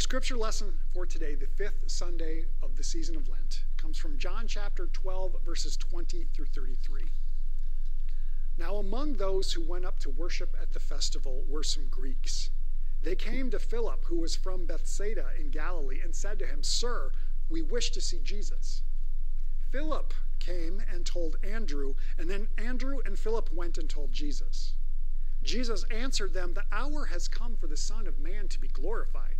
Our scripture lesson for today, the fifth Sunday of the season of Lent, comes from John chapter 12, verses 20 through 33. Now, among those who went up to worship at the festival were some Greeks. They came to Philip, who was from Bethsaida in Galilee, and said to him, Sir, we wish to see Jesus. Philip came and told Andrew, and then Andrew and Philip went and told Jesus. Jesus answered them, The hour has come for the Son of Man to be glorified.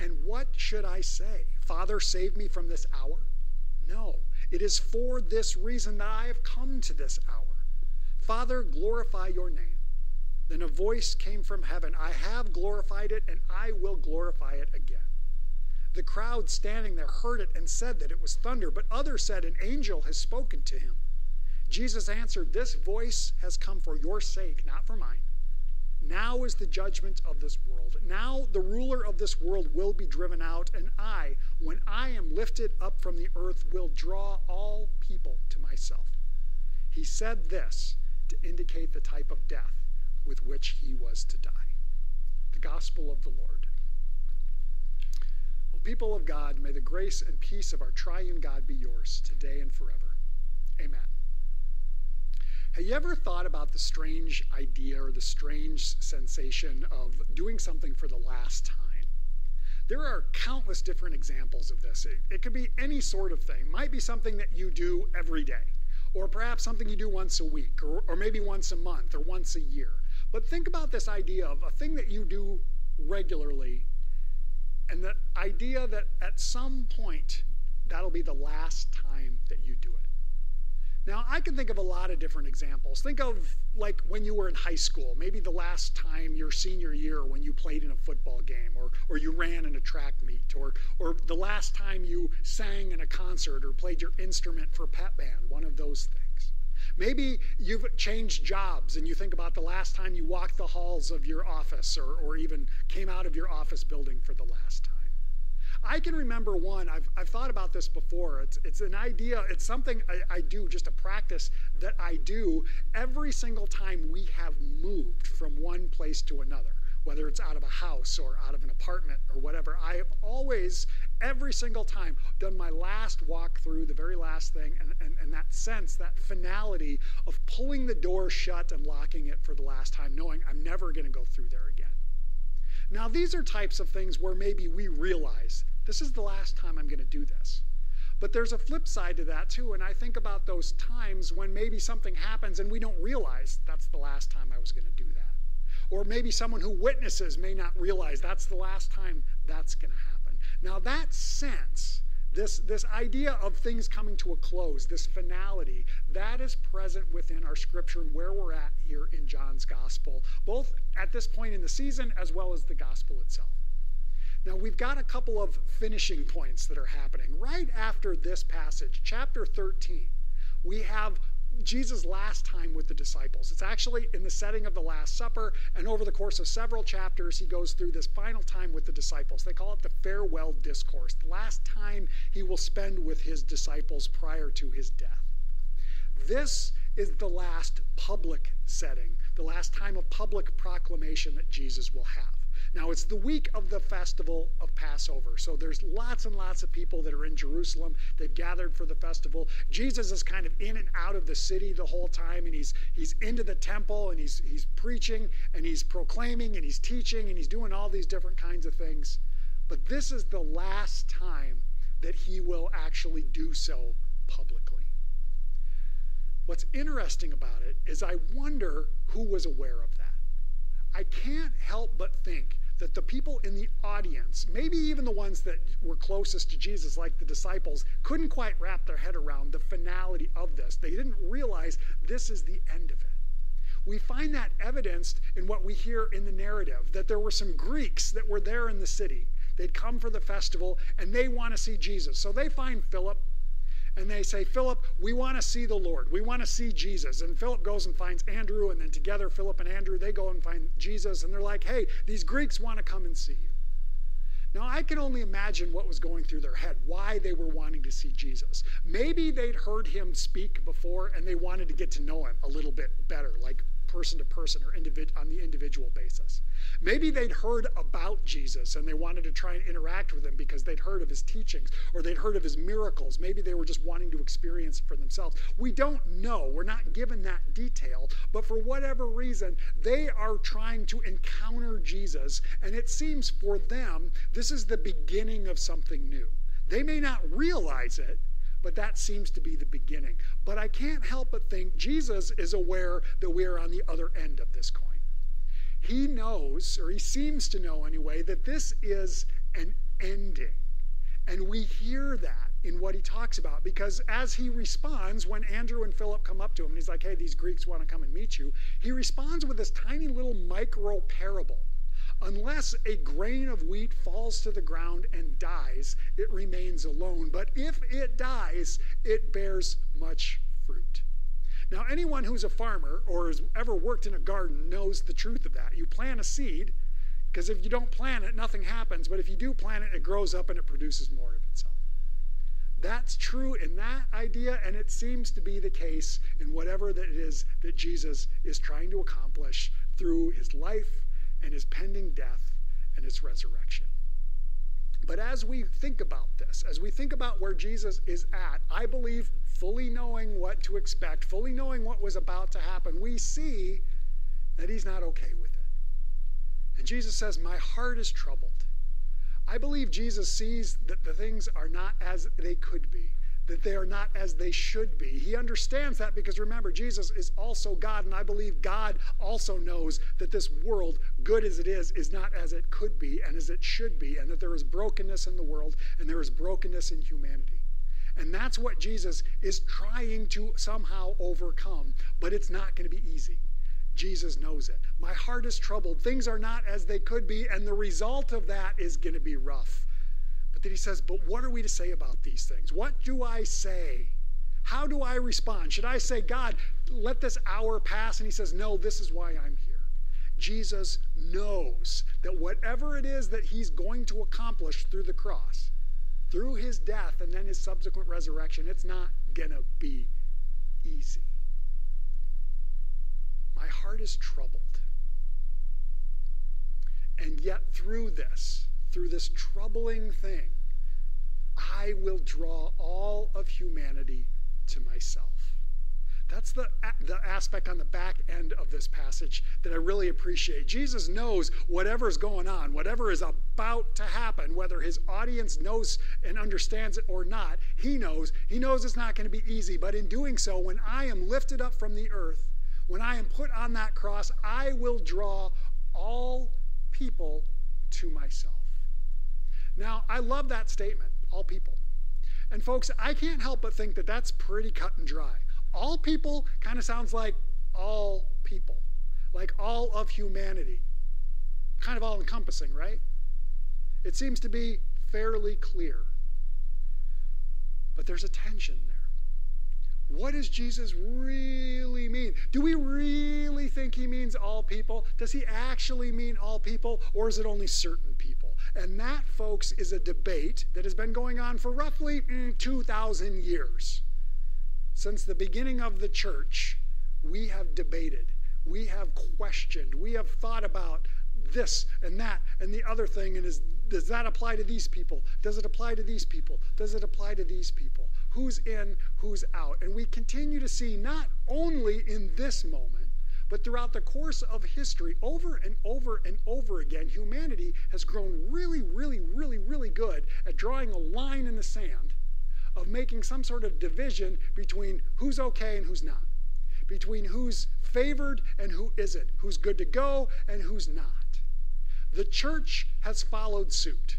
And what should I say? Father, save me from this hour? No, it is for this reason that I have come to this hour. Father, glorify your name. Then a voice came from heaven I have glorified it, and I will glorify it again. The crowd standing there heard it and said that it was thunder, but others said, An angel has spoken to him. Jesus answered, This voice has come for your sake, not for mine. Now is the judgment of this world. Now the ruler of this world will be driven out, and I, when I am lifted up from the earth, will draw all people to myself. He said this to indicate the type of death with which he was to die. The gospel of the Lord. O people of God, may the grace and peace of our triune God be yours today and forever. Amen. Have you ever thought about the strange idea or the strange sensation of doing something for the last time? There are countless different examples of this. It, it could be any sort of thing. It might be something that you do every day, or perhaps something you do once a week, or, or maybe once a month, or once a year. But think about this idea of a thing that you do regularly, and the idea that at some point that'll be the last time that you do it. Now, I can think of a lot of different examples. Think of like when you were in high school, maybe the last time your senior year when you played in a football game or, or you ran in a track meet or, or the last time you sang in a concert or played your instrument for pep band, one of those things. Maybe you've changed jobs and you think about the last time you walked the halls of your office or, or even came out of your office building for the last time. I can remember one, I've, I've thought about this before. It's, it's an idea, it's something I, I do, just a practice that I do every single time we have moved from one place to another, whether it's out of a house or out of an apartment or whatever. I have always, every single time, done my last walk through, the very last thing, and, and, and that sense, that finality of pulling the door shut and locking it for the last time, knowing I'm never going to go through there again. Now, these are types of things where maybe we realize this is the last time I'm going to do this. But there's a flip side to that too, and I think about those times when maybe something happens and we don't realize that's the last time I was going to do that. Or maybe someone who witnesses may not realize that's the last time that's going to happen. Now, that sense, this, this idea of things coming to a close, this finality, that is present within our scripture and where we're at here in John's gospel, both at this point in the season as well as the gospel itself. Now, we've got a couple of finishing points that are happening. Right after this passage, chapter 13, we have Jesus' last time with the disciples. It's actually in the setting of the Last Supper, and over the course of several chapters, he goes through this final time with the disciples. They call it the farewell discourse, the last time he will spend with his disciples prior to his death. This is the last public setting, the last time of public proclamation that Jesus will have. Now, it's the week of the festival of Passover. So there's lots and lots of people that are in Jerusalem. They've gathered for the festival. Jesus is kind of in and out of the city the whole time, and he's, he's into the temple, and he's, he's preaching, and he's proclaiming, and he's teaching, and he's doing all these different kinds of things. But this is the last time that he will actually do so publicly. What's interesting about it is I wonder who was aware of that. I can't help but think that the people in the audience, maybe even the ones that were closest to Jesus, like the disciples, couldn't quite wrap their head around the finality of this. They didn't realize this is the end of it. We find that evidenced in what we hear in the narrative that there were some Greeks that were there in the city. They'd come for the festival and they want to see Jesus. So they find Philip and they say, Philip, we want to see the Lord. We want to see Jesus. And Philip goes and finds Andrew, and then together, Philip and Andrew, they go and find Jesus, and they're like, hey, these Greeks want to come and see you. Now, I can only imagine what was going through their head, why they were wanting to see Jesus. Maybe they'd heard him speak before and they wanted to get to know him a little bit better, like person to person or on the individual basis. Maybe they'd heard about Jesus and they wanted to try and interact with him because they'd heard of his teachings or they'd heard of his miracles. Maybe they were just wanting to experience it for themselves. We don't know. We're not given that detail. But for whatever reason, they are trying to encounter Jesus. And it seems for them, this is the beginning of something new. They may not realize it, but that seems to be the beginning. But I can't help but think Jesus is aware that we are on the other end of this coin. He knows, or he seems to know anyway, that this is an ending. And we hear that in what he talks about because as he responds, when Andrew and Philip come up to him and he's like, hey, these Greeks want to come and meet you, he responds with this tiny little micro parable Unless a grain of wheat falls to the ground and dies, it remains alone. But if it dies, it bears much fruit. Now, anyone who's a farmer or has ever worked in a garden knows the truth of that. You plant a seed, because if you don't plant it, nothing happens. But if you do plant it, it grows up and it produces more of itself. That's true in that idea, and it seems to be the case in whatever that it is that Jesus is trying to accomplish through his life and his pending death and his resurrection. But as we think about this, as we think about where Jesus is at, I believe fully knowing what to expect, fully knowing what was about to happen, we see that he's not okay with it. And Jesus says, My heart is troubled. I believe Jesus sees that the things are not as they could be that they are not as they should be. He understands that because remember, Jesus is also God, and I believe God also knows that this world, good as it is, is not as it could be and as it should be, and that there is brokenness in the world and there is brokenness in humanity. And that's what Jesus is trying to somehow overcome, but it's not going to be easy. Jesus knows it. My heart is troubled. Things are not as they could be, and the result of that is going to be rough. But then he says, But what are we to say about these things? What do I say? How do I respond? Should I say, God, let this hour pass? And he says, No, this is why I'm here. Jesus knows that whatever it is that he's going to accomplish through the cross, through his death and then his subsequent resurrection, it's not going to be easy. My heart is troubled. And yet, through this, through this troubling thing, I will draw all of humanity to myself. That's the, the aspect on the back end of this passage that I really appreciate. Jesus knows whatever is going on, whatever is about to happen, whether his audience knows and understands it or not, he knows. He knows it's not going to be easy, but in doing so, when I am lifted up from the earth, when I am put on that cross, I will draw all people to myself. Now, I love that statement, all people. And folks, I can't help but think that that's pretty cut and dry. All people kind of sounds like all people, like all of humanity. Kind of all encompassing, right? It seems to be fairly clear. But there's a tension there. What does Jesus really mean? Do we really think he means all people? Does he actually mean all people, or is it only certain people? And that, folks, is a debate that has been going on for roughly mm, 2,000 years. Since the beginning of the church, we have debated, we have questioned, we have thought about this and that and the other thing. And is, does that apply to these people? Does it apply to these people? Does it apply to these people? Who's in, who's out? And we continue to see not only in this moment, but throughout the course of history, over and over and over again, humanity has grown really, really, really, really good at drawing a line in the sand of making some sort of division between who's okay and who's not, between who's favored and who isn't, who's good to go and who's not. The church has followed suit.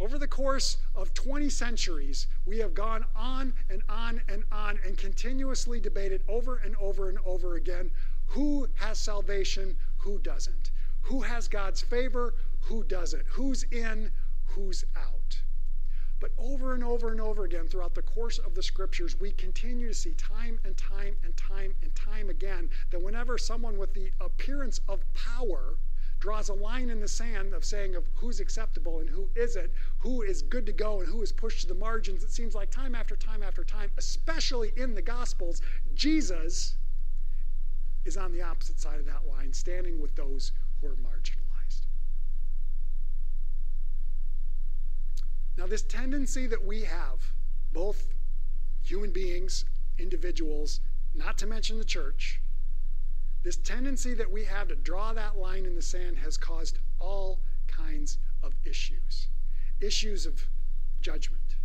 Over the course of 20 centuries, we have gone on and on and on and continuously debated over and over and over again who has salvation, who doesn't. Who has God's favor, who doesn't. Who's in, who's out. But over and over and over again throughout the course of the scriptures, we continue to see time and time and time and time again that whenever someone with the appearance of power draws a line in the sand of saying of who's acceptable and who isn't, who is good to go and who is pushed to the margins, it seems like time after time after time, especially in the Gospels, Jesus is on the opposite side of that line, standing with those who are marginalized. Now, this tendency that we have, both human beings, individuals, not to mention the church, this tendency that we have to draw that line in the sand has caused all kinds of issues. Issues of judgment,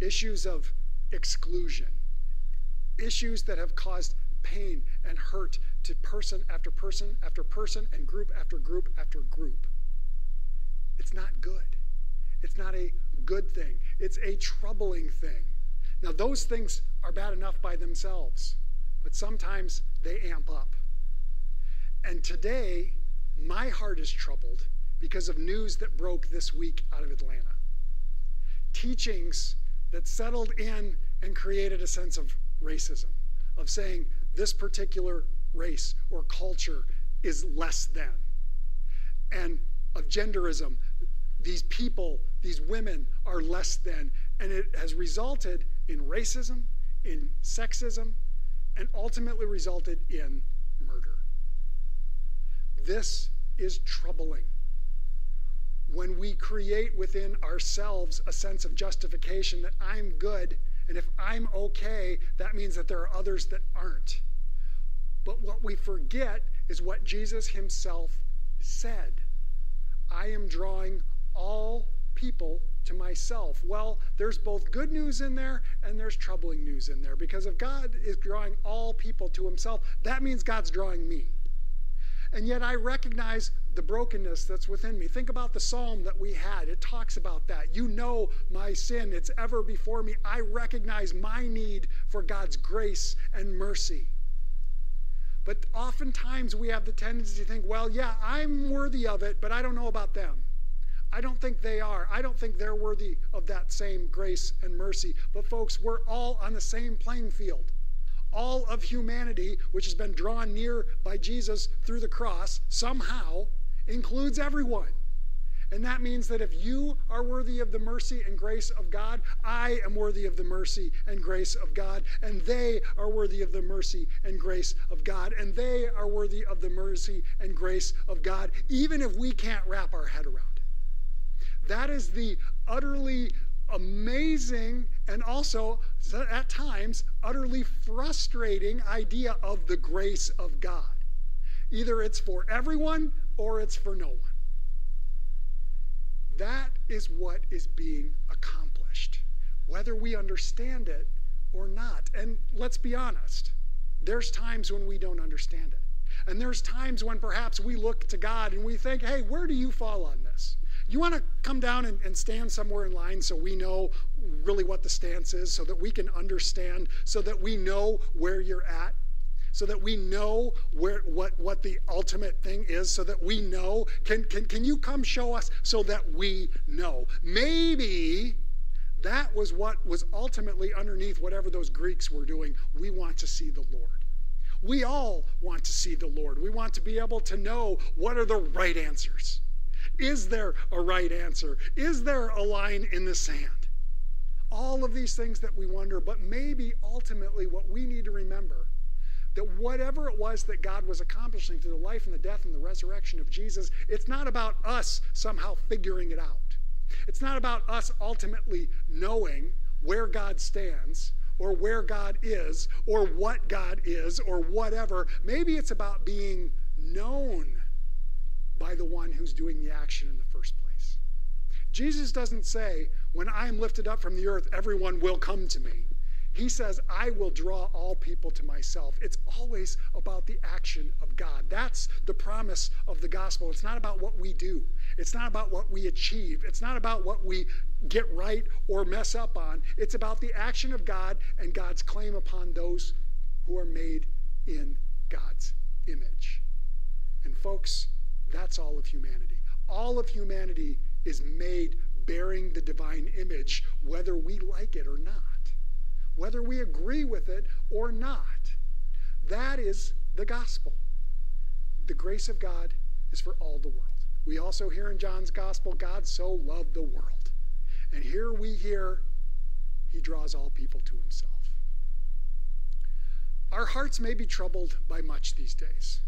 issues of exclusion, issues that have caused pain and hurt to person after person after person and group after group after group. It's not good. It's not a good thing. It's a troubling thing. Now, those things are bad enough by themselves, but sometimes they amp up. And today, my heart is troubled because of news that broke this week out of Atlanta. Teachings that settled in and created a sense of racism, of saying this particular race or culture is less than. And of genderism, these people, these women are less than. And it has resulted in racism, in sexism, and ultimately resulted in murder. This is troubling. When we create within ourselves a sense of justification that I'm good, and if I'm okay, that means that there are others that aren't. But what we forget is what Jesus himself said I am drawing all people to myself. Well, there's both good news in there and there's troubling news in there because if God is drawing all people to himself, that means God's drawing me. And yet I recognize the brokenness that's within me. Think about the psalm that we had. It talks about that. You know my sin, it's ever before me. I recognize my need for God's grace and mercy. But oftentimes we have the tendency to think, well, yeah, I'm worthy of it, but I don't know about them. I don't think they are. I don't think they're worthy of that same grace and mercy. But, folks, we're all on the same playing field. All of humanity, which has been drawn near by Jesus through the cross, somehow includes everyone. And that means that if you are worthy of the mercy and grace of God, I am worthy of the mercy and grace of God. And they are worthy of the mercy and grace of God. And they are worthy of the mercy and grace of God, even if we can't wrap our head around it. That is the utterly amazing and also, at times, utterly frustrating idea of the grace of God. Either it's for everyone or it's for no one. That is what is being accomplished, whether we understand it or not. And let's be honest, there's times when we don't understand it. And there's times when perhaps we look to God and we think, hey, where do you fall on this? You want to come down and, and, stand somewhere in line so we know really what the stance is, so that we can understand, so that we know where you're at? So that we know where what what the ultimate thing is so that we know can can can you come show us so that we know? Maybe that was what was ultimately underneath whatever those greeks were doing. We want to see the lord. We all want to see the lord. We want to be able to know what are the right answers. Is there a right answer? Is there a line in the sand? All of these things that we wonder but maybe ultimately what we need to remember that whatever it was that God was accomplishing through the life and the death and the resurrection of Jesus, it's not about us somehow figuring it out. It's not about us ultimately knowing where God stands or where God is or what God is or whatever. Maybe it's about being known by the one who's doing the action in the first place. Jesus doesn't say, When I am lifted up from the earth, everyone will come to me. He says, I will draw all people to myself. It's always about the action of God. That's the promise of the gospel. It's not about what we do, it's not about what we achieve, it's not about what we get right or mess up on. It's about the action of God and God's claim upon those who are made in God's image. And folks, that's all of humanity. All of humanity is made bearing the divine image, whether we like it or not, whether we agree with it or not. That is the gospel. The grace of God is for all the world. We also hear in John's gospel, God so loved the world. And here we hear, he draws all people to himself. Our hearts may be troubled by much these days.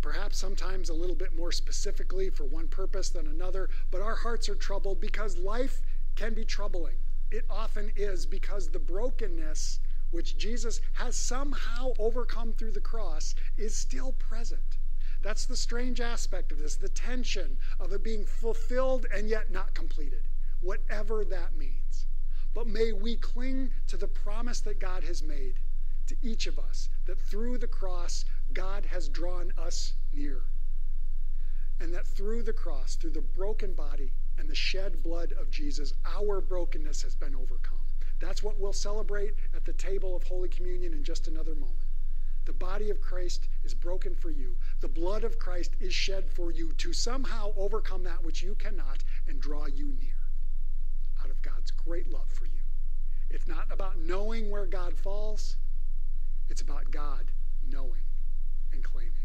Perhaps sometimes a little bit more specifically for one purpose than another, but our hearts are troubled because life can be troubling. It often is because the brokenness which Jesus has somehow overcome through the cross is still present. That's the strange aspect of this, the tension of it being fulfilled and yet not completed, whatever that means. But may we cling to the promise that God has made to each of us that through the cross, God has drawn us near. And that through the cross, through the broken body and the shed blood of Jesus, our brokenness has been overcome. That's what we'll celebrate at the table of Holy Communion in just another moment. The body of Christ is broken for you. The blood of Christ is shed for you to somehow overcome that which you cannot and draw you near out of God's great love for you. It's not about knowing where God falls, it's about God knowing and claiming.